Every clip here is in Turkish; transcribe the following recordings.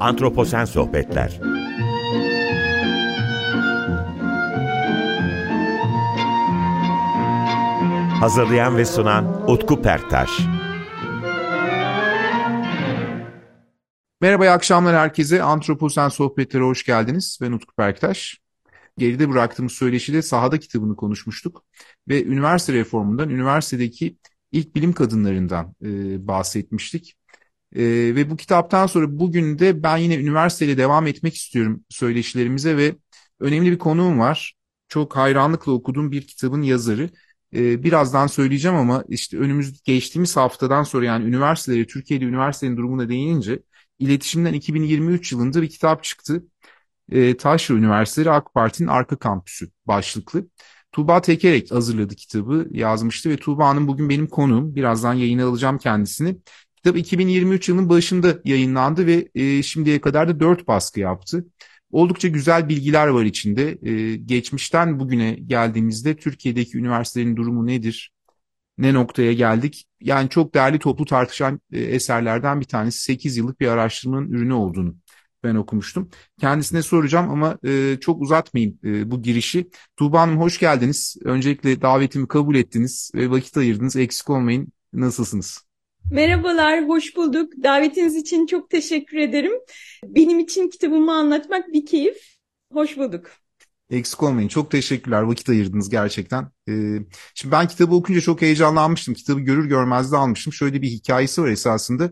Antroposen Sohbetler Hazırlayan ve sunan Utku Perktaş Merhaba, iyi akşamlar herkese. Antroposen Sohbetlere hoş geldiniz. Ben Utku Perktaş. Geride bıraktığımız söyleşide sahada kitabını konuşmuştuk. Ve üniversite reformundan, üniversitedeki ilk bilim kadınlarından e, bahsetmiştik. E, ve bu kitaptan sonra bugün de ben yine üniversiteyle devam etmek istiyorum söyleşilerimize ve önemli bir konuğum var. Çok hayranlıkla okuduğum bir kitabın yazarı. E, birazdan söyleyeceğim ama işte önümüz geçtiğimiz haftadan sonra yani üniversiteleri, Türkiye'de üniversitenin durumuna değinince iletişimden 2023 yılında bir kitap çıktı. E, Taşra Üniversitesi AK Parti'nin arka kampüsü başlıklı. Tuğba Tekerek hazırladı kitabı, yazmıştı ve Tuğba Hanım bugün benim konuğum. Birazdan yayına alacağım kendisini. Kitap 2023 yılının başında yayınlandı ve e, şimdiye kadar da 4 baskı yaptı. Oldukça güzel bilgiler var içinde. E, geçmişten bugüne geldiğimizde Türkiye'deki üniversitelerin durumu nedir? Ne noktaya geldik? Yani çok değerli toplu tartışan e, eserlerden bir tanesi 8 yıllık bir araştırmanın ürünü olduğunu ben okumuştum. Kendisine soracağım ama e, çok uzatmayayım e, bu girişi. Tuğba Hanım hoş geldiniz. Öncelikle davetimi kabul ettiniz ve vakit ayırdınız. Eksik olmayın. Nasılsınız? Merhabalar, hoş bulduk. Davetiniz için çok teşekkür ederim. Benim için kitabımı anlatmak bir keyif. Hoş bulduk. Eksik olmayın. Çok teşekkürler. Vakit ayırdınız gerçekten. Ee, şimdi ben kitabı okunca çok heyecanlanmıştım. Kitabı görür görmez de almıştım. Şöyle bir hikayesi var esasında.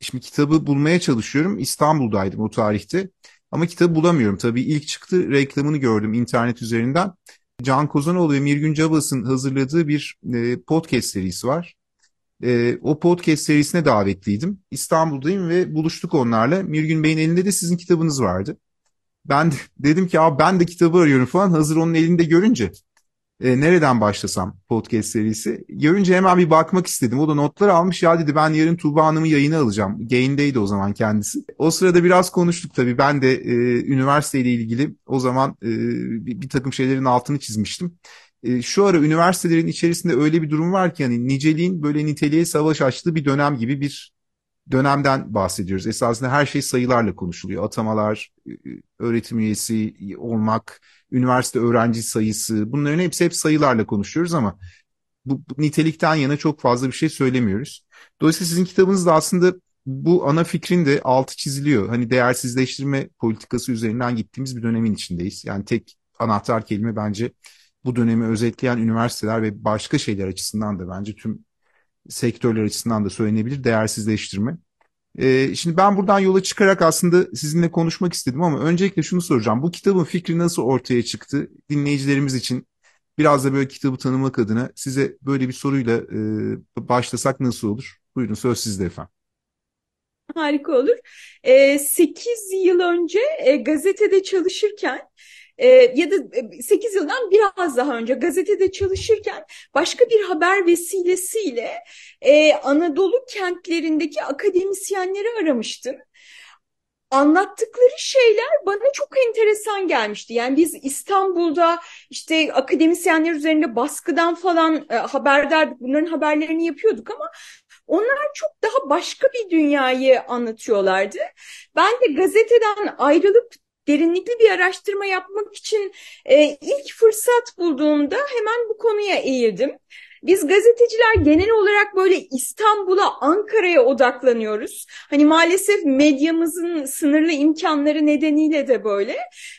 Şimdi kitabı bulmaya çalışıyorum. İstanbul'daydım o tarihte. Ama kitabı bulamıyorum. Tabii ilk çıktı reklamını gördüm internet üzerinden. Can Kozanoğlu ve Mirgün Cabas'ın hazırladığı bir e, podcast serisi var. E, o podcast serisine davetliydim. İstanbul'dayım ve buluştuk onlarla. Mirgün Bey'in elinde de sizin kitabınız vardı. Ben de, dedim ki abi ben de kitabı arıyorum falan. Hazır onun elinde görünce e, nereden başlasam podcast serisi. Görünce hemen bir bakmak istedim. O da notlar almış. Ya dedi ben yarın Tuğba Hanım'ı yayına alacağım. Gain'deydi o zaman kendisi. O sırada biraz konuştuk tabii. Ben de e, üniversiteyle ilgili o zaman e, bir, bir takım şeylerin altını çizmiştim. E, şu ara üniversitelerin içerisinde öyle bir durum var ki hani niceliğin böyle niteliğe savaş açtığı bir dönem gibi bir dönemden bahsediyoruz. Esasında her şey sayılarla konuşuluyor. Atamalar, e, öğretim üyesi olmak, üniversite öğrenci sayısı bunların hepsi hep sayılarla konuşuyoruz ama bu, nitelikten yana çok fazla bir şey söylemiyoruz. Dolayısıyla sizin kitabınızda aslında bu ana fikrin de altı çiziliyor. Hani değersizleştirme politikası üzerinden gittiğimiz bir dönemin içindeyiz. Yani tek anahtar kelime bence bu dönemi özetleyen üniversiteler ve başka şeyler açısından da bence tüm sektörler açısından da söylenebilir değersizleştirme. Ee, şimdi ben buradan yola çıkarak aslında sizinle konuşmak istedim ama öncelikle şunu soracağım. Bu kitabın fikri nasıl ortaya çıktı? Dinleyicilerimiz için biraz da böyle kitabı tanımak adına size böyle bir soruyla e, başlasak nasıl olur? Buyurun söz sizde efendim. Harika olur. E, 8 yıl önce e, gazetede çalışırken e, ya da 8 yıldan biraz daha önce gazetede çalışırken başka bir haber vesilesiyle e, Anadolu kentlerindeki akademisyenleri aramıştım anlattıkları şeyler bana çok enteresan gelmişti. Yani biz İstanbul'da işte akademisyenler üzerinde baskıdan falan e, haberdardık. Bunların haberlerini yapıyorduk ama onlar çok daha başka bir dünyayı anlatıyorlardı. Ben de gazeteden ayrılıp derinlikli bir araştırma yapmak için e, ilk fırsat bulduğumda hemen bu konuya eğildim. Biz gazeteciler genel olarak böyle İstanbul'a, Ankara'ya odaklanıyoruz. Hani maalesef medyamızın sınırlı imkanları nedeniyle de böyle.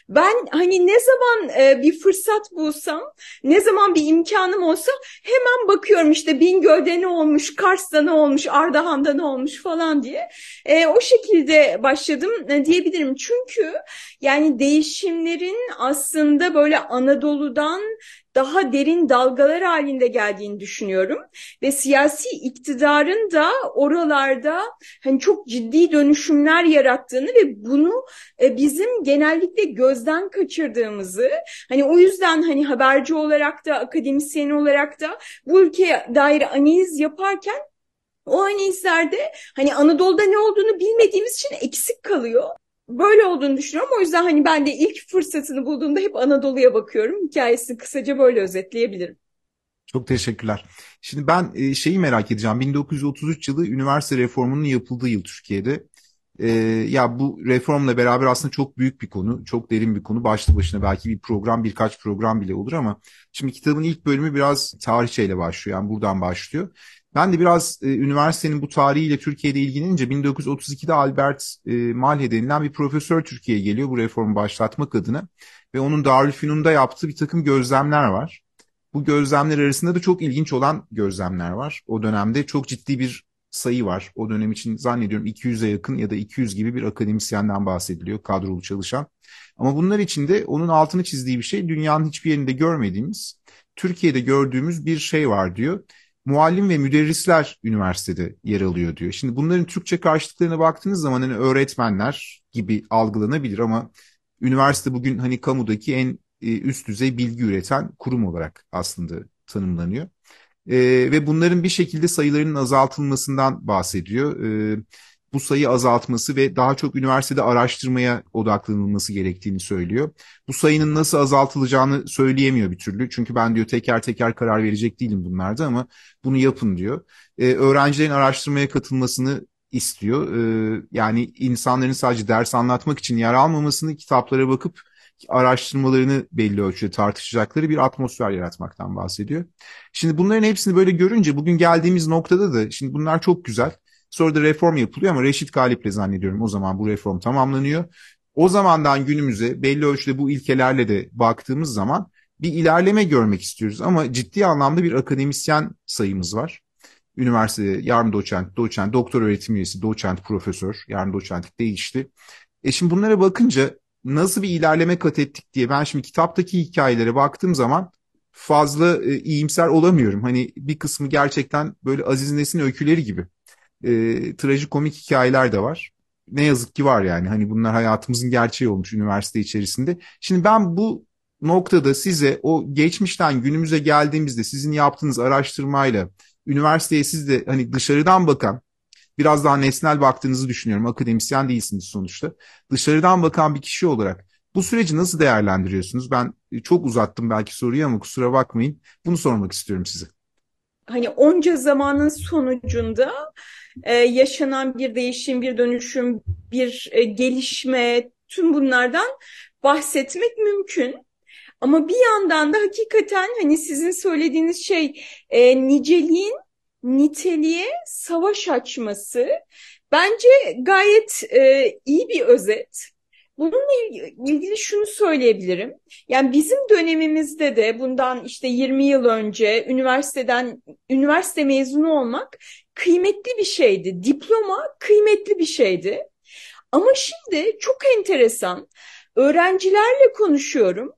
Ben hani ne zaman e, bir fırsat bulsam, ne zaman bir imkanım olsa hemen bakıyorum işte Bingöl'de ne olmuş, Kars'ta ne olmuş, Ardahan'da ne olmuş falan diye. E, o şekilde başladım e, diyebilirim. Çünkü yani değişimlerin aslında böyle Anadolu'dan daha derin dalgalar halinde geldiğini düşünüyorum. Ve siyasi iktidarın da oralarda hani çok ciddi dönüşümler yarattığını ve bunu e, bizim genellikle gözden kaçırdığımızı hani o yüzden hani haberci olarak da akademisyen olarak da bu ülkeye dair analiz yaparken o analizlerde hani Anadolu'da ne olduğunu bilmediğimiz için eksik kalıyor böyle olduğunu düşünüyorum. O yüzden hani ben de ilk fırsatını bulduğumda hep Anadolu'ya bakıyorum. Hikayesini kısaca böyle özetleyebilirim. Çok teşekkürler. Şimdi ben e, şeyi merak edeceğim. 1933 yılı üniversite reformunun yapıldığı yıl Türkiye'de. E, ya bu reformla beraber aslında çok büyük bir konu, çok derin bir konu. Başlı başına belki bir program, birkaç program bile olur ama şimdi kitabın ilk bölümü biraz tarihçeyle başlıyor. Yani buradan başlıyor. Ben de biraz e, üniversitenin bu tarihiyle Türkiye'de ilgilenince 1932'de Albert e, Malhe denilen bir profesör Türkiye'ye geliyor bu reformu başlatmak adına ve onun Darülfünun'da yaptığı bir takım gözlemler var. Bu gözlemler arasında da çok ilginç olan gözlemler var. O dönemde çok ciddi bir sayı var. O dönem için zannediyorum 200'e yakın ya da 200 gibi bir akademisyenden bahsediliyor kadrolu çalışan. Ama bunlar içinde onun altını çizdiği bir şey dünyanın hiçbir yerinde görmediğimiz, Türkiye'de gördüğümüz bir şey var diyor. Muallim ve müderrisler üniversitede yer alıyor diyor. Şimdi bunların Türkçe karşılıklarına baktığınız zaman hani öğretmenler gibi algılanabilir ama üniversite bugün hani kamudaki en e, üst düzey bilgi üreten kurum olarak aslında tanımlanıyor. E, ve bunların bir şekilde sayılarının azaltılmasından bahsediyor. E, bu sayı azaltması ve daha çok üniversitede araştırmaya odaklanılması gerektiğini söylüyor. Bu sayının nasıl azaltılacağını söyleyemiyor bir türlü. Çünkü ben diyor teker teker karar verecek değilim bunlarda ama bunu yapın diyor. Ee, öğrencilerin araştırmaya katılmasını istiyor. Ee, yani insanların sadece ders anlatmak için yer almamasını, kitaplara bakıp araştırmalarını belli ölçüde tartışacakları bir atmosfer yaratmaktan bahsediyor. Şimdi bunların hepsini böyle görünce bugün geldiğimiz noktada da şimdi bunlar çok güzel. Sonra da reform yapılıyor ama Reşit Galip'le zannediyorum o zaman bu reform tamamlanıyor. O zamandan günümüze belli ölçüde bu ilkelerle de baktığımız zaman bir ilerleme görmek istiyoruz. Ama ciddi anlamda bir akademisyen sayımız var. Üniversitede yarım doçent, doçent, doktor öğretim üyesi, doçent, profesör, yarım doçentlik değişti. E şimdi bunlara bakınca nasıl bir ilerleme kat ettik diye ben şimdi kitaptaki hikayelere baktığım zaman fazla e, iyimser olamıyorum. Hani bir kısmı gerçekten böyle Aziz Nesin öyküleri gibi. E, trajikomik hikayeler de var. Ne yazık ki var yani. Hani bunlar hayatımızın gerçeği olmuş üniversite içerisinde. Şimdi ben bu noktada size o geçmişten günümüze geldiğimizde sizin yaptığınız araştırmayla üniversiteye siz de hani dışarıdan bakan biraz daha nesnel baktığınızı düşünüyorum. Akademisyen değilsiniz sonuçta. Dışarıdan bakan bir kişi olarak bu süreci nasıl değerlendiriyorsunuz? Ben çok uzattım belki soruyu ama kusura bakmayın. Bunu sormak istiyorum size. Hani onca zamanın sonucunda e, yaşanan bir değişim, bir dönüşüm, bir e, gelişme, tüm bunlardan bahsetmek mümkün. Ama bir yandan da hakikaten hani sizin söylediğiniz şey e, niceliğin niteliğe savaş açması bence gayet e, iyi bir özet. Bununla ilgili şunu söyleyebilirim. Yani bizim dönemimizde de bundan işte 20 yıl önce üniversiteden üniversite mezunu olmak kıymetli bir şeydi. Diploma kıymetli bir şeydi. Ama şimdi çok enteresan. Öğrencilerle konuşuyorum.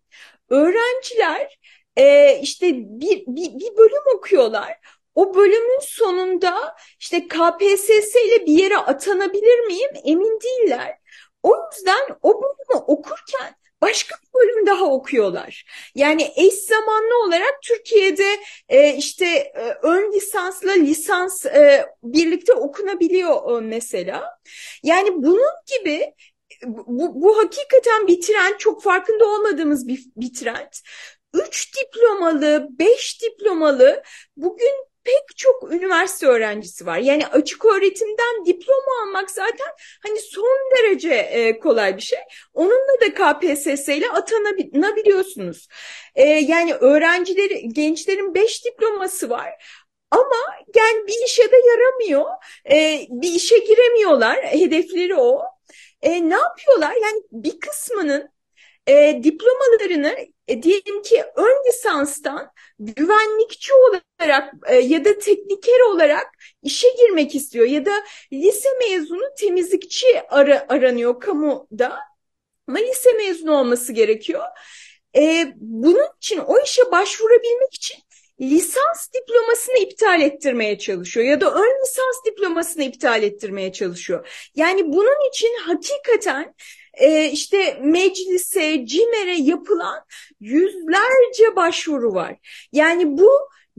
Öğrenciler e, işte bir, bir, bir bölüm okuyorlar o bölümün sonunda işte KPSS ile bir yere atanabilir miyim emin değiller. O yüzden o bölümü okurken başka bir bölüm daha okuyorlar. Yani eş zamanlı olarak Türkiye'de e, işte e, ön lisansla lisans e, birlikte okunabiliyor e, mesela. Yani bunun gibi bu, bu hakikaten bir trend, çok farkında olmadığımız bir, bir trend. Üç diplomalı, beş diplomalı bugün pek çok üniversite öğrencisi var. Yani açık öğretimden diploma almak zaten hani son derece e, kolay bir şey. Onunla da KPSS ile atanabiliyorsunuz. E, yani öğrencileri, gençlerin beş diploması var. Ama yani bir işe de yaramıyor. E, bir işe giremiyorlar. Hedefleri o. E, ne yapıyorlar? Yani bir kısmının e, diplomalarını e, diyelim ki ön lisanstan güvenlikçi olarak e, ya da tekniker olarak işe girmek istiyor ya da lise mezunu temizlikçi ara, aranıyor kamuda ama lise mezunu olması gerekiyor. E, bunun için o işe başvurabilmek için lisans diplomasını iptal ettirmeye çalışıyor ya da ön lisans diplomasını iptal ettirmeye çalışıyor. Yani bunun için hakikaten e, işte meclise, CİMER'e yapılan yüzlerce başvuru var. Yani bu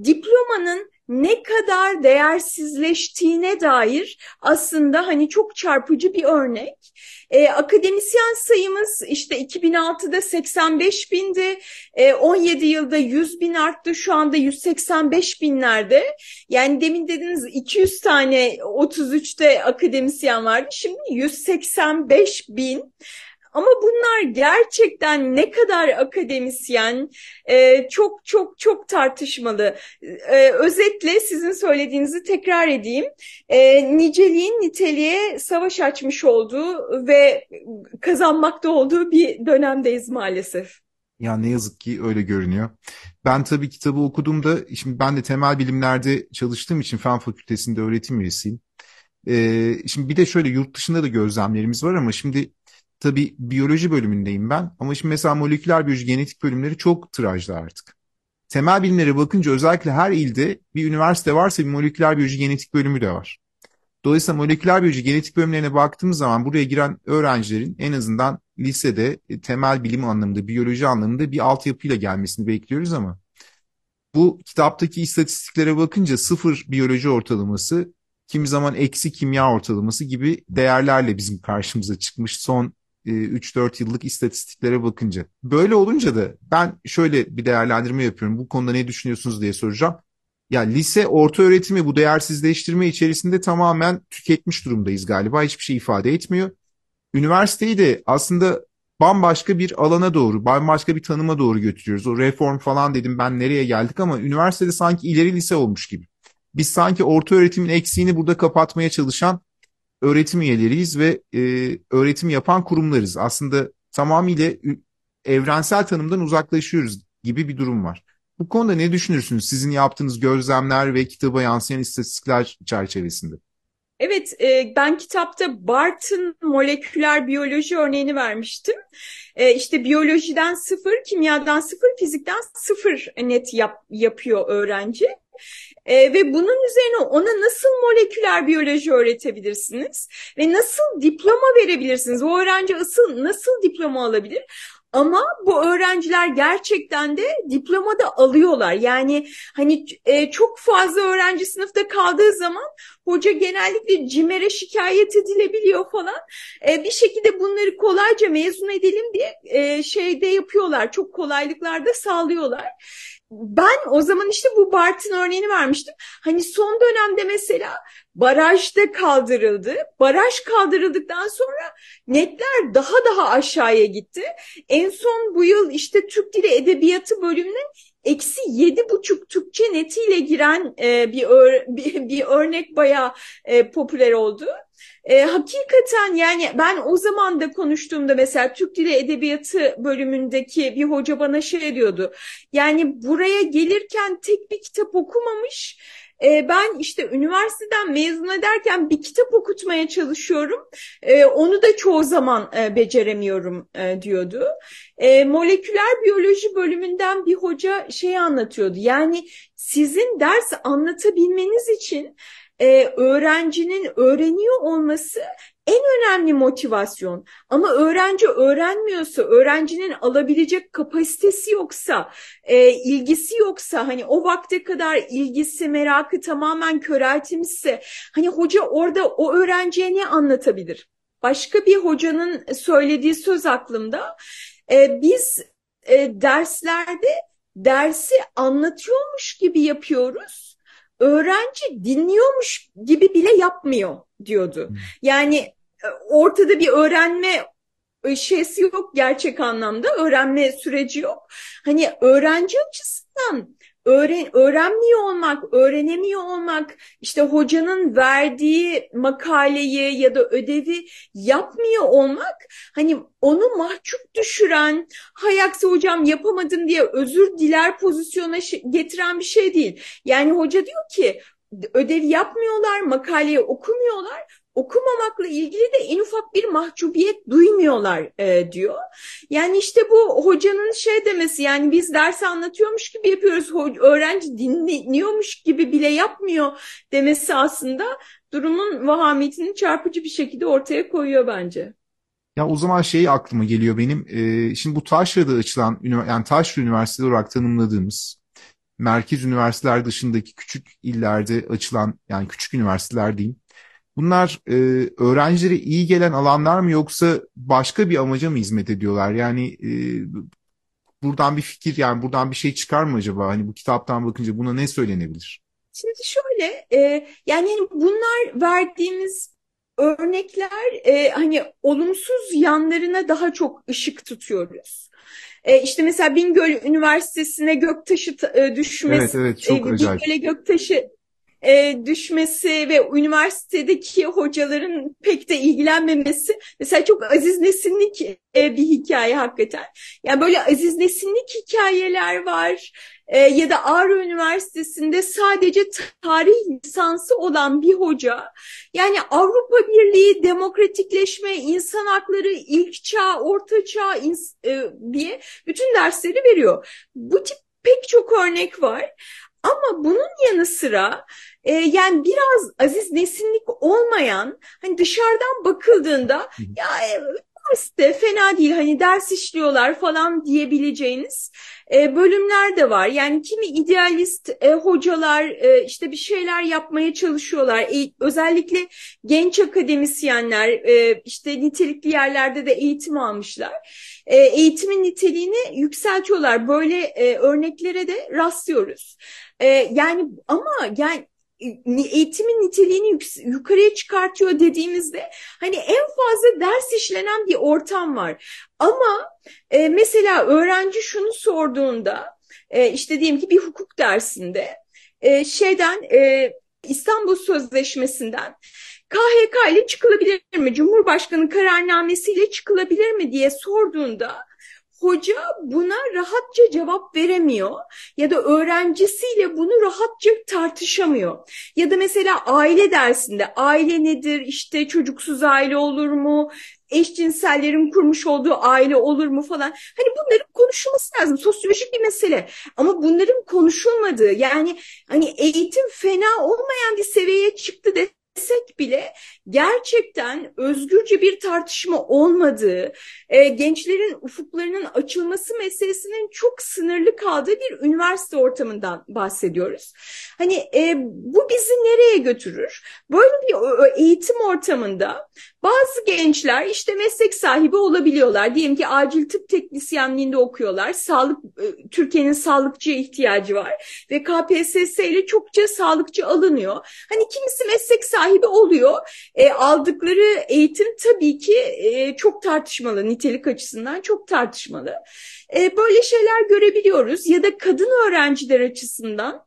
diplomanın ne kadar değersizleştiğine dair aslında hani çok çarpıcı bir örnek. E, akademisyen sayımız işte 2006'da 85 bindi, e, 17 yılda 100 bin arttı, şu anda 185 binlerde. Yani demin dediniz 200 tane 33'te akademisyen vardı, şimdi 185 bin. Ama bunlar gerçekten ne kadar akademisyen e, çok çok çok tartışmalı. E, özetle sizin söylediğinizi tekrar edeyim. E, niceliğin niteliğe savaş açmış olduğu ve kazanmakta olduğu bir dönemdeyiz maalesef. Ya ne yazık ki öyle görünüyor. Ben tabii kitabı okuduğumda, şimdi ben de temel bilimlerde çalıştığım için Fen Fakültesi'nde öğretim üyesiyim. Ee, şimdi bir de şöyle yurt dışında da gözlemlerimiz var ama şimdi tabii biyoloji bölümündeyim ben ama şimdi mesela moleküler biyoloji, genetik bölümleri çok tıraşlı artık. Temel bilimlere bakınca özellikle her ilde bir üniversite varsa bir moleküler biyoloji genetik bölümü de var. Dolayısıyla moleküler biyoloji genetik bölümlerine baktığımız zaman buraya giren öğrencilerin en azından lisede e, temel bilim anlamında, biyoloji anlamında bir altyapıyla gelmesini bekliyoruz ama bu kitaptaki istatistiklere bakınca sıfır biyoloji ortalaması, kimi zaman eksi kimya ortalaması gibi değerlerle bizim karşımıza çıkmış son 3-4 e, yıllık istatistiklere bakınca. Böyle olunca da ben şöyle bir değerlendirme yapıyorum. Bu konuda ne düşünüyorsunuz diye soracağım. Ya lise orta öğretimi bu değersizleştirme içerisinde tamamen tüketmiş durumdayız galiba. Hiçbir şey ifade etmiyor. Üniversiteyi de aslında bambaşka bir alana doğru, bambaşka bir tanıma doğru götürüyoruz. O reform falan dedim ben nereye geldik ama üniversitede sanki ileri lise olmuş gibi. Biz sanki orta öğretimin eksiğini burada kapatmaya çalışan öğretim üyeleriyiz ve e, öğretim yapan kurumlarız. Aslında tamamıyla evrensel tanımdan uzaklaşıyoruz gibi bir durum var. Bu konuda ne düşünürsünüz sizin yaptığınız gözlemler ve kitaba yansıyan istatistikler çerçevesinde? Evet, e, ben kitapta Bart'ın moleküler biyoloji örneğini vermiştim. E, işte biyolojiden sıfır, kimyadan sıfır, fizikten sıfır net yap, yapıyor öğrenci. E, ve bunun üzerine ona nasıl moleküler biyoloji öğretebilirsiniz ve nasıl diploma verebilirsiniz? O öğrenci asıl nasıl diploma alabilir? Ama bu öğrenciler gerçekten de diploma da alıyorlar. Yani hani e, çok fazla öğrenci sınıfta kaldığı zaman hoca genellikle CİMER'e şikayet edilebiliyor falan. E, bir şekilde bunları kolayca mezun edelim diye e, şeyde yapıyorlar. Çok kolaylıklar da sağlıyorlar ben o zaman işte bu Bart'ın örneğini vermiştim. Hani son dönemde mesela barajda kaldırıldı. Baraj kaldırıldıktan sonra netler daha daha aşağıya gitti. En son bu yıl işte Türk Dili Edebiyatı bölümünün eksi yedi buçuk Türkçe netiyle giren e, bir, ör, bir, bir örnek bayağı e, popüler oldu. E, hakikaten yani ben o zaman da konuştuğumda mesela Türk Dili Edebiyatı bölümündeki bir hoca bana şey diyordu. Yani buraya gelirken tek bir kitap okumamış e, ben işte üniversiteden mezun ederken bir kitap okutmaya çalışıyorum. E, onu da çoğu zaman e, beceremiyorum e, diyordu. E, moleküler biyoloji bölümünden bir hoca şey anlatıyordu. Yani sizin ders anlatabilmeniz için e, öğrencinin öğreniyor olması en önemli motivasyon. Ama öğrenci öğrenmiyorsa, öğrencinin alabilecek kapasitesi yoksa, e, ilgisi yoksa, hani o vakte kadar ilgisi, merakı tamamen köreltmişse, hani hoca orada o öğrenciye ne anlatabilir? Başka bir hocanın söylediği söz aklımda. E, biz e, derslerde dersi anlatıyormuş gibi yapıyoruz öğrenci dinliyormuş gibi bile yapmıyor diyordu. Hmm. Yani e, ortada bir öğrenme şeysi yok gerçek anlamda öğrenme süreci yok. Hani öğrenci açısından öğren öğrenmiyor olmak, öğrenemiyor olmak, işte hocanın verdiği makaleyi ya da ödevi yapmıyor olmak hani onu mahcup düşüren, hay aksi hocam yapamadım diye özür diler pozisyona getiren bir şey değil. Yani hoca diyor ki ödev yapmıyorlar, makaleyi okumuyorlar okumamakla ilgili de en ufak bir mahcubiyet duymuyorlar e, diyor. Yani işte bu hocanın şey demesi yani biz dersi anlatıyormuş gibi yapıyoruz öğrenci dinliyormuş gibi bile yapmıyor demesi aslında durumun vahametini çarpıcı bir şekilde ortaya koyuyor bence. Ya o zaman şey aklıma geliyor benim. E, şimdi bu Taşra'da açılan yani Taşra Üniversitesi olarak tanımladığımız merkez üniversiteler dışındaki küçük illerde açılan yani küçük üniversiteler diyeyim. Bunlar e, öğrencilere iyi gelen alanlar mı yoksa başka bir amaca mı hizmet ediyorlar? Yani e, buradan bir fikir yani buradan bir şey çıkar mı acaba? Hani bu kitaptan bakınca buna ne söylenebilir? Şimdi şöyle e, yani bunlar verdiğimiz örnekler e, hani olumsuz yanlarına daha çok ışık tutuyoruz. E, işte mesela Bingöl Üniversitesi'ne göktaşı e, düşmesi, evet, evet, çok e, Bingöl'e göktaşı e, düşmesi ve üniversitedeki hocaların pek de ilgilenmemesi mesela çok Aziz Nesinlik e, bir hikaye hakikaten. Yani böyle Aziz Nesinlik hikayeler var. E, ya da Ağrı Üniversitesi'nde sadece tarih lisansı olan bir hoca yani Avrupa Birliği, demokratikleşme, insan hakları, ilk çağ, orta çağ e, diye bütün dersleri veriyor. Bu tip pek çok örnek var. Ama bunun yanı sıra e, yani biraz aziz nesinlik olmayan hani dışarıdan bakıldığında ya e, üniversite fena değil hani ders işliyorlar falan diyebileceğiniz e, bölümler de var. Yani kimi idealist e, hocalar e, işte bir şeyler yapmaya çalışıyorlar. E, özellikle genç akademisyenler e, işte nitelikli yerlerde de eğitim almışlar. E, eğitimin niteliğini yükseltiyorlar. Böyle e, örneklere de rastlıyoruz. E, yani ama yani eğitimin niteliğini yukarıya çıkartıyor dediğimizde hani en fazla ders işlenen bir ortam var. Ama e, mesela öğrenci şunu sorduğunda e, işte diyelim ki bir hukuk dersinde e, şeyden e, İstanbul Sözleşmesi'nden KHK ile çıkılabilir mi? Cumhurbaşkanı kararnamesiyle çıkılabilir mi diye sorduğunda hoca buna rahatça cevap veremiyor ya da öğrencisiyle bunu rahatça tartışamıyor. Ya da mesela aile dersinde aile nedir işte çocuksuz aile olur mu eşcinsellerin kurmuş olduğu aile olur mu falan. Hani bunların konuşulması lazım. Sosyolojik bir mesele. Ama bunların konuşulmadığı yani hani eğitim fena olmayan bir seviyeye çıktı de desek bile gerçekten özgürce bir tartışma olmadığı, e, gençlerin ufuklarının açılması meselesinin çok sınırlı kaldığı bir üniversite ortamından bahsediyoruz. Hani e, bu bizi nereye götürür? Böyle bir eğitim ortamında bazı gençler işte meslek sahibi olabiliyorlar. Diyelim ki acil tıp teknisyenliğinde okuyorlar. Sağlık e, Türkiye'nin sağlıkçıya ihtiyacı var ve KPSS ile çokça sağlıkçı alınıyor. Hani kimisi meslek sahibi oluyor. E, aldıkları eğitim tabii ki e, çok tartışmalı, nitelik açısından çok tartışmalı. E, böyle şeyler görebiliyoruz ya da kadın öğrenciler açısından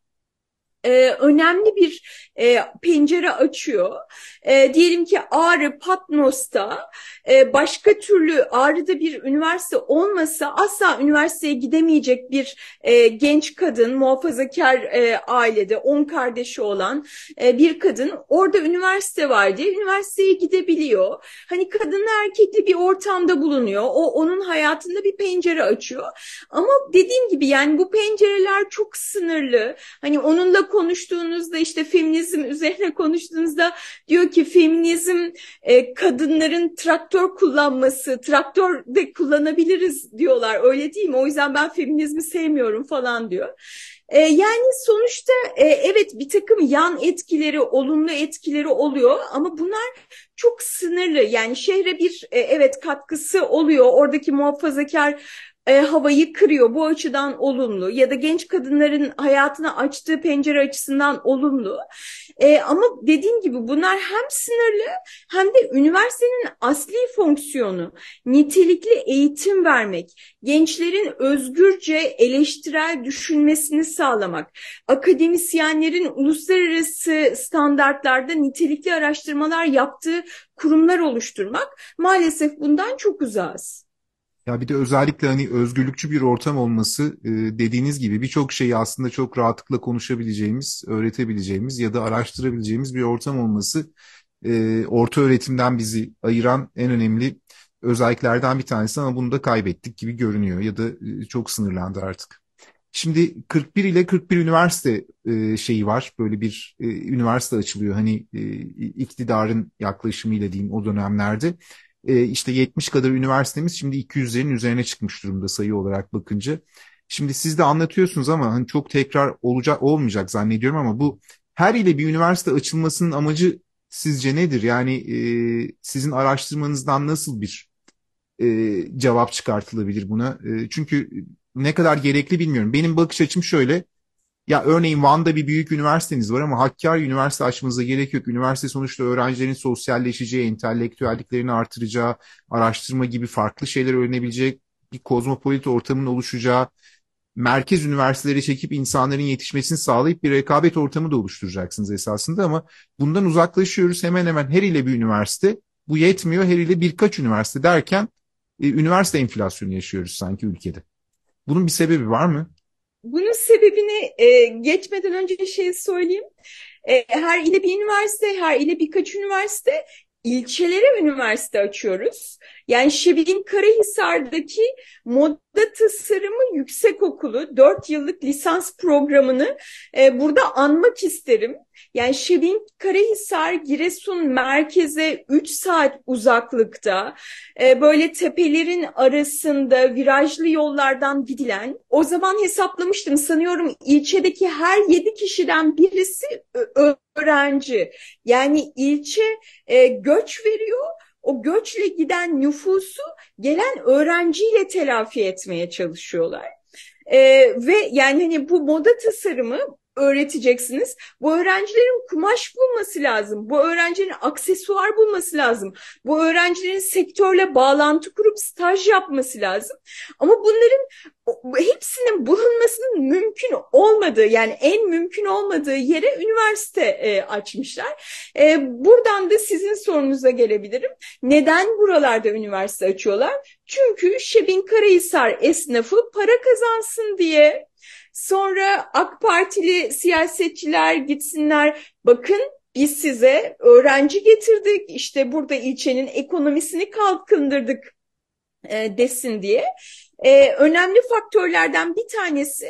e, önemli bir e, pencere açıyor. E, diyelim ki Ağrı, Patmos'ta e, başka türlü Ağrı'da bir üniversite olmasa asla üniversiteye gidemeyecek bir e, genç kadın, muhafazakar e, ailede, on kardeşi olan e, bir kadın orada üniversite var diye üniversiteye gidebiliyor. Hani kadınla erkekli bir ortamda bulunuyor. O onun hayatında bir pencere açıyor. Ama dediğim gibi yani bu pencereler çok sınırlı. Hani onunla konuştuğunuzda işte feminizm üzerine konuştuğunuzda diyor ki feminizm e, kadınların traktör kullanması, traktör de kullanabiliriz diyorlar öyle değil mi? O yüzden ben feminizmi sevmiyorum falan diyor. E, yani sonuçta e, evet bir takım yan etkileri, olumlu etkileri oluyor ama bunlar çok sınırlı. Yani şehre bir e, evet katkısı oluyor. Oradaki muhafazakar e, havayı kırıyor. Bu açıdan olumlu ya da genç kadınların hayatına açtığı pencere açısından olumlu. E, ama dediğim gibi bunlar hem sınırlı hem de üniversitenin asli fonksiyonu nitelikli eğitim vermek, gençlerin özgürce eleştirel düşünmesini sağlamak, akademisyenlerin uluslararası standartlarda nitelikli araştırmalar yaptığı kurumlar oluşturmak maalesef bundan çok uzağız. Ya bir de özellikle hani özgürlükçü bir ortam olması e, dediğiniz gibi birçok şeyi aslında çok rahatlıkla konuşabileceğimiz, öğretebileceğimiz ya da araştırabileceğimiz bir ortam olması e, orta öğretimden bizi ayıran en önemli özelliklerden bir tanesi ama bunu da kaybettik gibi görünüyor ya da e, çok sınırlandı artık. Şimdi 41 ile 41 üniversite şeyi var. Böyle bir üniversite açılıyor. Hani iktidarın yaklaşımıyla diyeyim o dönemlerde e, işte 70 kadar üniversitemiz şimdi 200'lerin üzerine çıkmış durumda sayı olarak bakınca. Şimdi siz de anlatıyorsunuz ama hani çok tekrar olacak olmayacak zannediyorum ama bu her ile bir üniversite açılmasının amacı sizce nedir? Yani e, sizin araştırmanızdan nasıl bir e, cevap çıkartılabilir buna? E, çünkü ne kadar gerekli bilmiyorum. Benim bakış açım şöyle. Ya örneğin Van'da bir büyük üniversiteniz var ama Hakkari Üniversite açmanıza gerek yok. Üniversite sonuçta öğrencilerin sosyalleşeceği, entelektüelliklerini artıracağı, araştırma gibi farklı şeyler öğrenebilecek bir kozmopolit ortamın oluşacağı, merkez üniversiteleri çekip insanların yetişmesini sağlayıp bir rekabet ortamı da oluşturacaksınız esasında ama bundan uzaklaşıyoruz. Hemen hemen her ile bir üniversite, bu yetmiyor her ile birkaç üniversite derken e, üniversite enflasyonu yaşıyoruz sanki ülkede. Bunun bir sebebi var mı? Bunun sebebini e, geçmeden önce bir şey söyleyeyim. E, her ile bir üniversite, her ile birkaç üniversite ilçelere üniversite açıyoruz. Yani Şebin Karahisar'daki moda tasarımı yüksekokulu 4 yıllık lisans programını e, burada anmak isterim. Yani Şebin Karahisar Giresun merkeze 3 saat uzaklıkta e, böyle tepelerin arasında virajlı yollardan gidilen o zaman hesaplamıştım sanıyorum ilçedeki her 7 kişiden birisi öğrenci. Yani ilçe e, göç veriyor o göçle giden nüfusu gelen öğrenciyle telafi etmeye çalışıyorlar. Ee, ve yani hani bu moda tasarımı öğreteceksiniz. Bu öğrencilerin kumaş bulması lazım. Bu öğrencilerin aksesuar bulması lazım. Bu öğrencilerin sektörle bağlantı kurup staj yapması lazım. Ama bunların hepsinin bulunmasının mümkün olmadığı yani en mümkün olmadığı yere üniversite e, açmışlar. E, buradan da sizin sorunuza gelebilirim. Neden buralarda üniversite açıyorlar? Çünkü Şebin Karahisar esnafı para kazansın diye Sonra AK Partili siyasetçiler gitsinler bakın biz size öğrenci getirdik işte burada ilçenin ekonomisini kalkındırdık e, desin diye. Ee, önemli faktörlerden bir tanesi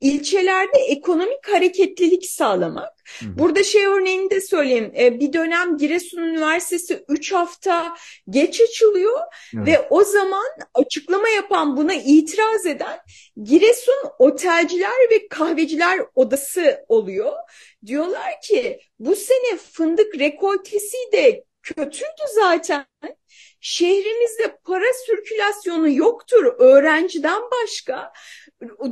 ilçelerde ekonomik hareketlilik sağlamak. Hı. Burada şey örneğini de söyleyeyim. Ee, bir dönem Giresun Üniversitesi 3 hafta geç açılıyor evet. ve o zaman açıklama yapan buna itiraz eden Giresun Otelciler ve Kahveciler Odası oluyor. Diyorlar ki bu sene fındık rekoltesi de kötüydü zaten. Şehrimizde para sirkülasyonu yoktur öğrenciden başka.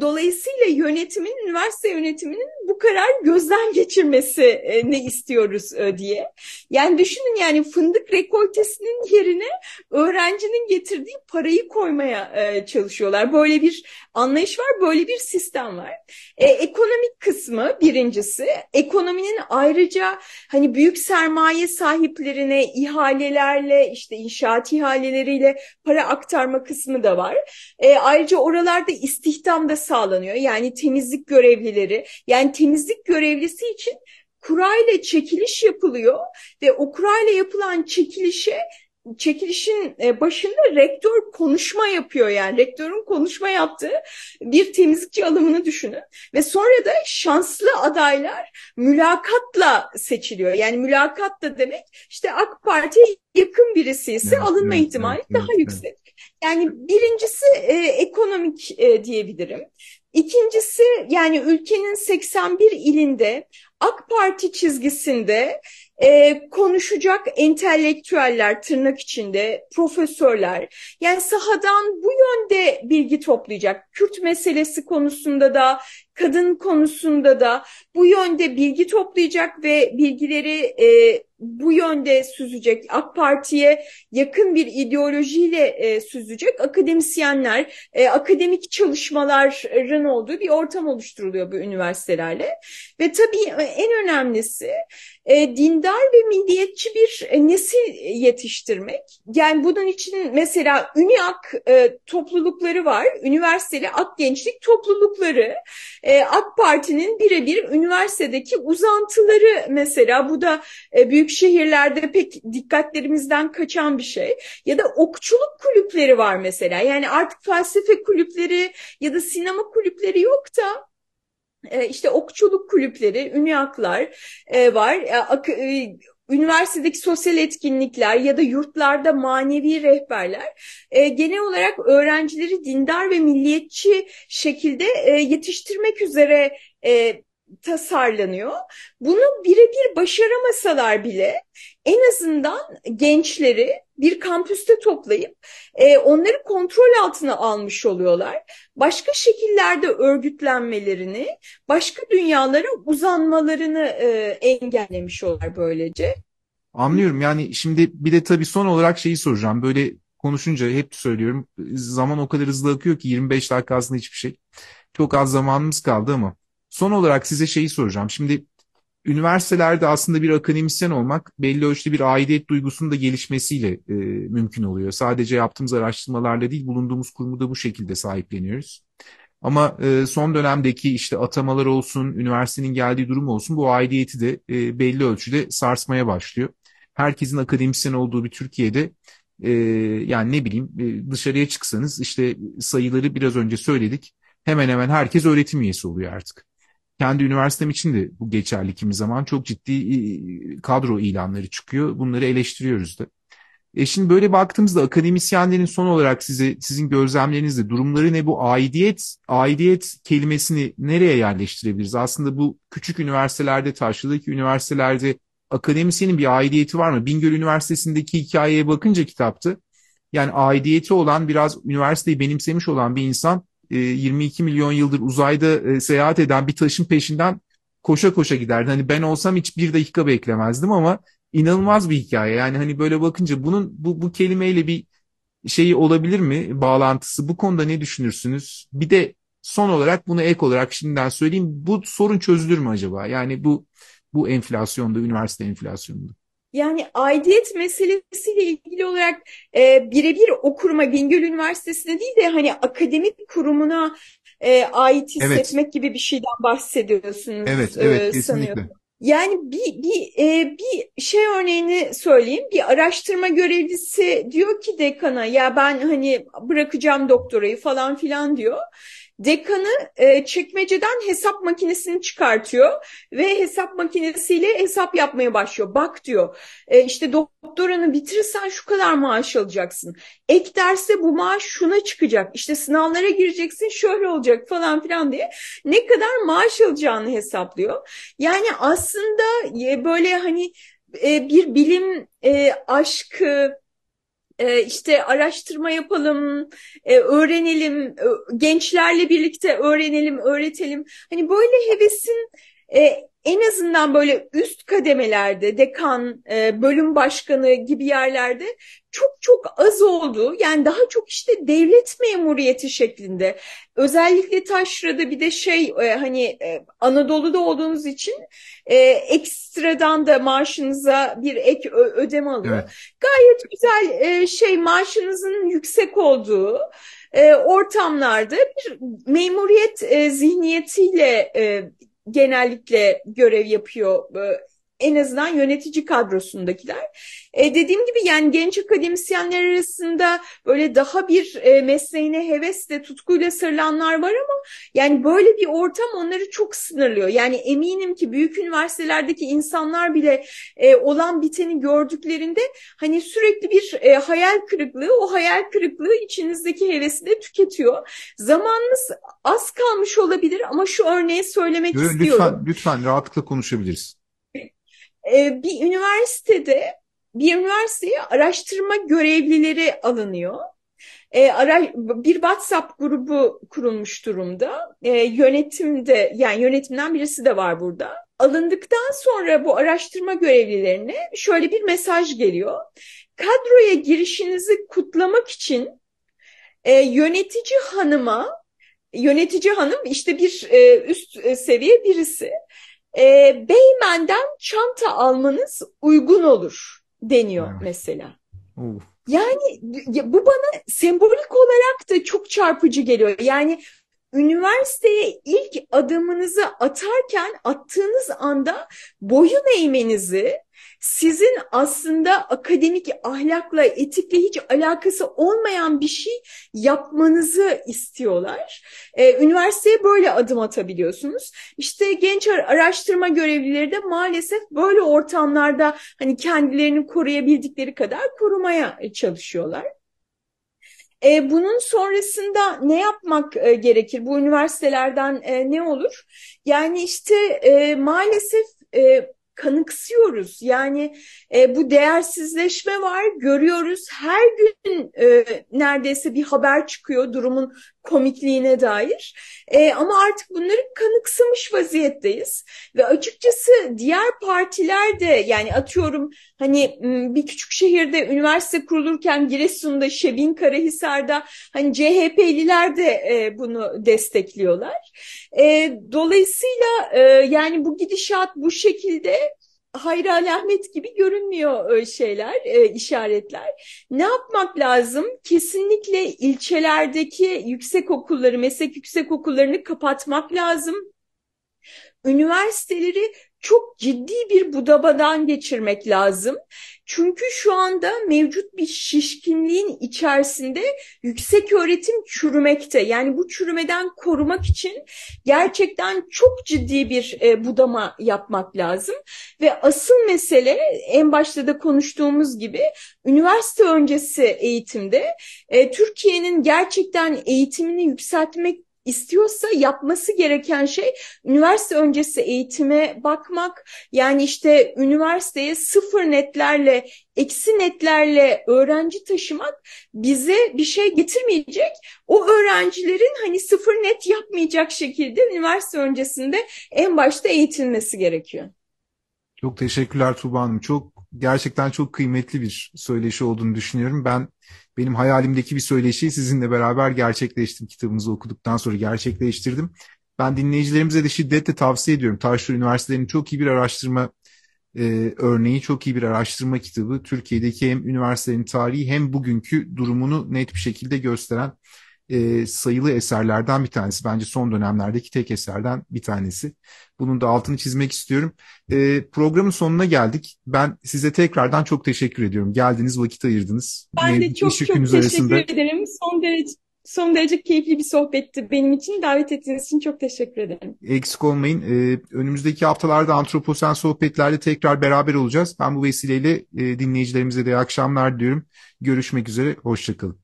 Dolayısıyla yönetimin, üniversite yönetiminin bu karar gözden geçirmesi e, ne istiyoruz e, diye. Yani düşünün yani fındık rekoltesinin yerine öğrencinin getirdiği parayı koymaya e, çalışıyorlar. Böyle bir anlayış var, böyle bir sistem var. E, ekonomik kısmı birincisi. Ekonominin ayrıca hani büyük sermaye sahiplerine ihalelerle işte inşaat ihaleleriyle para aktarma kısmı da var. E, ayrıca oralarda istihdam da sağlanıyor. Yani temizlik görevlileri, yani temizlik görevlisi için kurayla çekiliş yapılıyor ve o kurayla yapılan çekilişe çekilişin e, başında rektör konuşma yapıyor yani rektörün konuşma yaptığı bir temizlikçi alımını düşünün ve sonra da şanslı adaylar mülakatla seçiliyor. Yani mülakat da demek işte AK Parti'ye yakın birisi ise evet, alınma evet, ihtimali evet, daha evet, yüksek. Yani birincisi e, ekonomik e, diyebilirim. İkincisi yani ülkenin 81 ilinde AK Parti çizgisinde e, konuşacak entelektüeller tırnak içinde profesörler. Yani sahadan bu yönde bilgi toplayacak. Kürt meselesi konusunda da kadın konusunda da bu yönde bilgi toplayacak ve bilgileri e, bu yönde süzecek, AK Parti'ye yakın bir ideolojiyle e, süzecek akademisyenler, e, akademik çalışmaların olduğu bir ortam oluşturuluyor bu üniversitelerle. Ve tabii en önemlisi e, dindar ve milliyetçi bir e, nesil yetiştirmek. Yani bunun için mesela ÜNİAK e, toplulukları var, üniversiteli ak gençlik toplulukları. E, AK Parti'nin birebir üniversitedeki uzantıları mesela bu da e, büyük şehirlerde pek dikkatlerimizden kaçan bir şey. Ya da okçuluk kulüpleri var mesela. Yani artık felsefe kulüpleri ya da sinema kulüpleri yok da işte okçuluk kulüpleri, ünyaklar e, var. E, üniversitedeki sosyal etkinlikler ya da yurtlarda manevi rehberler e, genel olarak öğrencileri dindar ve milliyetçi şekilde e, yetiştirmek üzere e, tasarlanıyor. Bunu birebir başaramasalar bile en azından gençleri bir kampüste toplayıp e, onları kontrol altına almış oluyorlar. Başka şekillerde örgütlenmelerini, başka dünyalara uzanmalarını e, engellemiş oluyorlar böylece. Anlıyorum. Yani şimdi bir de tabii son olarak şeyi soracağım. Böyle konuşunca hep söylüyorum. Zaman o kadar hızlı akıyor ki 25 dakika aslında hiçbir şey. Çok az zamanımız kaldı ama son olarak size şeyi soracağım. Şimdi üniversitelerde aslında bir akademisyen olmak belli ölçüde bir aidiyet duygusunun da gelişmesiyle e, mümkün oluyor. Sadece yaptığımız araştırmalarla değil bulunduğumuz kurumu da bu şekilde sahipleniyoruz. Ama e, son dönemdeki işte atamalar olsun, üniversitenin geldiği durum olsun bu aidiyeti de e, belli ölçüde sarsmaya başlıyor. Herkesin akademisyen olduğu bir Türkiye'de e, yani ne bileyim e, dışarıya çıksanız işte sayıları biraz önce söyledik. Hemen hemen herkes öğretim üyesi oluyor artık kendi üniversitem için de bu geçerli kimi zaman çok ciddi kadro ilanları çıkıyor. Bunları eleştiriyoruz da. E şimdi böyle baktığımızda akademisyenlerin son olarak size sizin gözlemlerinizde durumları ne bu aidiyet aidiyet kelimesini nereye yerleştirebiliriz? Aslında bu küçük üniversitelerde taşlıdaki üniversitelerde akademisyenin bir aidiyeti var mı? Bingöl Üniversitesi'ndeki hikayeye bakınca kitapta yani aidiyeti olan biraz üniversiteyi benimsemiş olan bir insan 22 e, milyon yıldır uzayda e, seyahat eden bir taşın peşinden koşa koşa giderdi. Hani ben olsam hiç bir dakika beklemezdim ama inanılmaz bir hikaye. Yani hani böyle bakınca bunun bu, bu kelimeyle bir şeyi olabilir mi bağlantısı? Bu konuda ne düşünürsünüz? Bir de son olarak bunu ek olarak şimdiden söyleyeyim. Bu sorun çözülür mü acaba? Yani bu bu enflasyonda, üniversite enflasyonunda. Yani aidiyet meselesiyle ilgili olarak e, birebir o kuruma Bingöl Üniversitesi'ne değil de hani akademik kurumuna e, ait hissetmek evet. gibi bir şeyden bahsediyorsunuz evet, evet, e, kesinlikle. sanıyorum. Yani bir, bir, e, bir şey örneğini söyleyeyim. Bir araştırma görevlisi diyor ki dekana ya ben hani bırakacağım doktorayı falan filan diyor. Dekanı e, çekmeceden hesap makinesini çıkartıyor ve hesap makinesiyle hesap yapmaya başlıyor. Bak diyor e, işte doktoranı bitirirsen şu kadar maaş alacaksın. Ek derste bu maaş şuna çıkacak. İşte sınavlara gireceksin şöyle olacak falan filan diye ne kadar maaş alacağını hesaplıyor. Yani aslında e, böyle hani e, bir bilim e, aşkı e, işte araştırma yapalım, e, öğrenelim, gençlerle birlikte öğrenelim, öğretelim. Hani böyle hevesin e, en azından böyle üst kademelerde dekan, e, bölüm başkanı gibi yerlerde çok çok az oldu. Yani daha çok işte devlet memuriyeti şeklinde. Özellikle taşrada bir de şey e, hani e, Anadolu'da olduğunuz için e, ekstradan da maaşınıza bir ek ödeme alıyor. Evet. Gayet güzel e, şey maaşınızın yüksek olduğu e, ortamlarda bir memuriyet e, zihniyetiyle e, genellikle görev yapıyor en azından yönetici kadrosundakiler. E, dediğim gibi yani genç akademisyenler arasında böyle daha bir e, mesleğine hevesle, tutkuyla sarılanlar var ama yani böyle bir ortam onları çok sınırlıyor. Yani eminim ki büyük üniversitelerdeki insanlar bile e, olan biteni gördüklerinde hani sürekli bir e, hayal kırıklığı, o hayal kırıklığı içinizdeki hevesi de tüketiyor. Zamanınız az kalmış olabilir ama şu örneği söylemek lütfen, istiyorum. Lütfen, lütfen rahatlıkla konuşabiliriz e, bir üniversitede bir üniversiteye araştırma görevlileri alınıyor. E, ara, bir WhatsApp grubu kurulmuş durumda. E, yönetimde yani yönetimden birisi de var burada. Alındıktan sonra bu araştırma görevlilerine şöyle bir mesaj geliyor. Kadroya girişinizi kutlamak için e, yönetici hanıma, yönetici hanım işte bir e, üst e, seviye birisi e, Beymen'den çanta almanız uygun olur deniyor evet. mesela. Of. Yani bu bana sembolik olarak da çok çarpıcı geliyor. Yani üniversiteye ilk adımınızı atarken attığınız anda boyun eğmenizi sizin aslında akademik ahlakla, etikle hiç alakası olmayan bir şey yapmanızı istiyorlar. Ee, üniversiteye böyle adım atabiliyorsunuz. İşte genç araştırma görevlileri de maalesef böyle ortamlarda hani kendilerini koruyabildikleri kadar korumaya çalışıyorlar. E, bunun sonrasında ne yapmak e, gerekir? Bu üniversitelerden e, ne olur? Yani işte e, maalesef e, kanıksıyoruz. Yani e, bu değersizleşme var, görüyoruz. Her gün e, neredeyse bir haber çıkıyor durumun komikliğine dair. E, ama artık bunları kanıksamış vaziyetteyiz. Ve açıkçası diğer partiler de yani atıyorum hani bir küçük şehirde üniversite kurulurken Giresun'da, Şebin Karahisar'da hani CHP'liler de e, bunu destekliyorlar. E, dolayısıyla e, yani bu gidişat bu şekilde hayra alamet gibi görünmüyor şeyler, e, işaretler. Ne yapmak lazım? Kesinlikle ilçelerdeki yüksek okulları, meslek yüksek okullarını kapatmak lazım. Üniversiteleri çok ciddi bir budabadan geçirmek lazım. Çünkü şu anda mevcut bir şişkinliğin içerisinde yüksek öğretim çürümekte. Yani bu çürümeden korumak için gerçekten çok ciddi bir e, budama yapmak lazım. Ve asıl mesele en başta da konuştuğumuz gibi üniversite öncesi eğitimde e, Türkiye'nin gerçekten eğitimini yükseltmek istiyorsa yapması gereken şey üniversite öncesi eğitime bakmak. Yani işte üniversiteye sıfır netlerle, eksi netlerle öğrenci taşımak bize bir şey getirmeyecek. O öğrencilerin hani sıfır net yapmayacak şekilde üniversite öncesinde en başta eğitilmesi gerekiyor. Çok teşekkürler Tuğba Hanım. Çok gerçekten çok kıymetli bir söyleşi olduğunu düşünüyorum. Ben benim hayalimdeki bir söyleşiyi sizinle beraber gerçekleştim. Kitabınızı okuduktan sonra gerçekleştirdim. Ben dinleyicilerimize de şiddetle tavsiye ediyorum. Taşlı Üniversitesi'nin çok iyi bir araştırma e, örneği, çok iyi bir araştırma kitabı. Türkiye'deki hem üniversitenin tarihi hem bugünkü durumunu net bir şekilde gösteren e, sayılı eserlerden bir tanesi. Bence son dönemlerdeki tek eserden bir tanesi. Bunun da altını çizmek istiyorum. E, programın sonuna geldik. Ben size tekrardan çok teşekkür ediyorum. Geldiniz, vakit ayırdınız. Ben de çok çok teşekkür arasında... ederim. Son derece son derece keyifli bir sohbetti benim için. Davet ettiğiniz için çok teşekkür ederim. Eksik olmayın. Ee, önümüzdeki haftalarda Antroposen sohbetlerde tekrar beraber olacağız. Ben bu vesileyle e, dinleyicilerimize de iyi akşamlar diyorum. Görüşmek üzere. Hoşçakalın.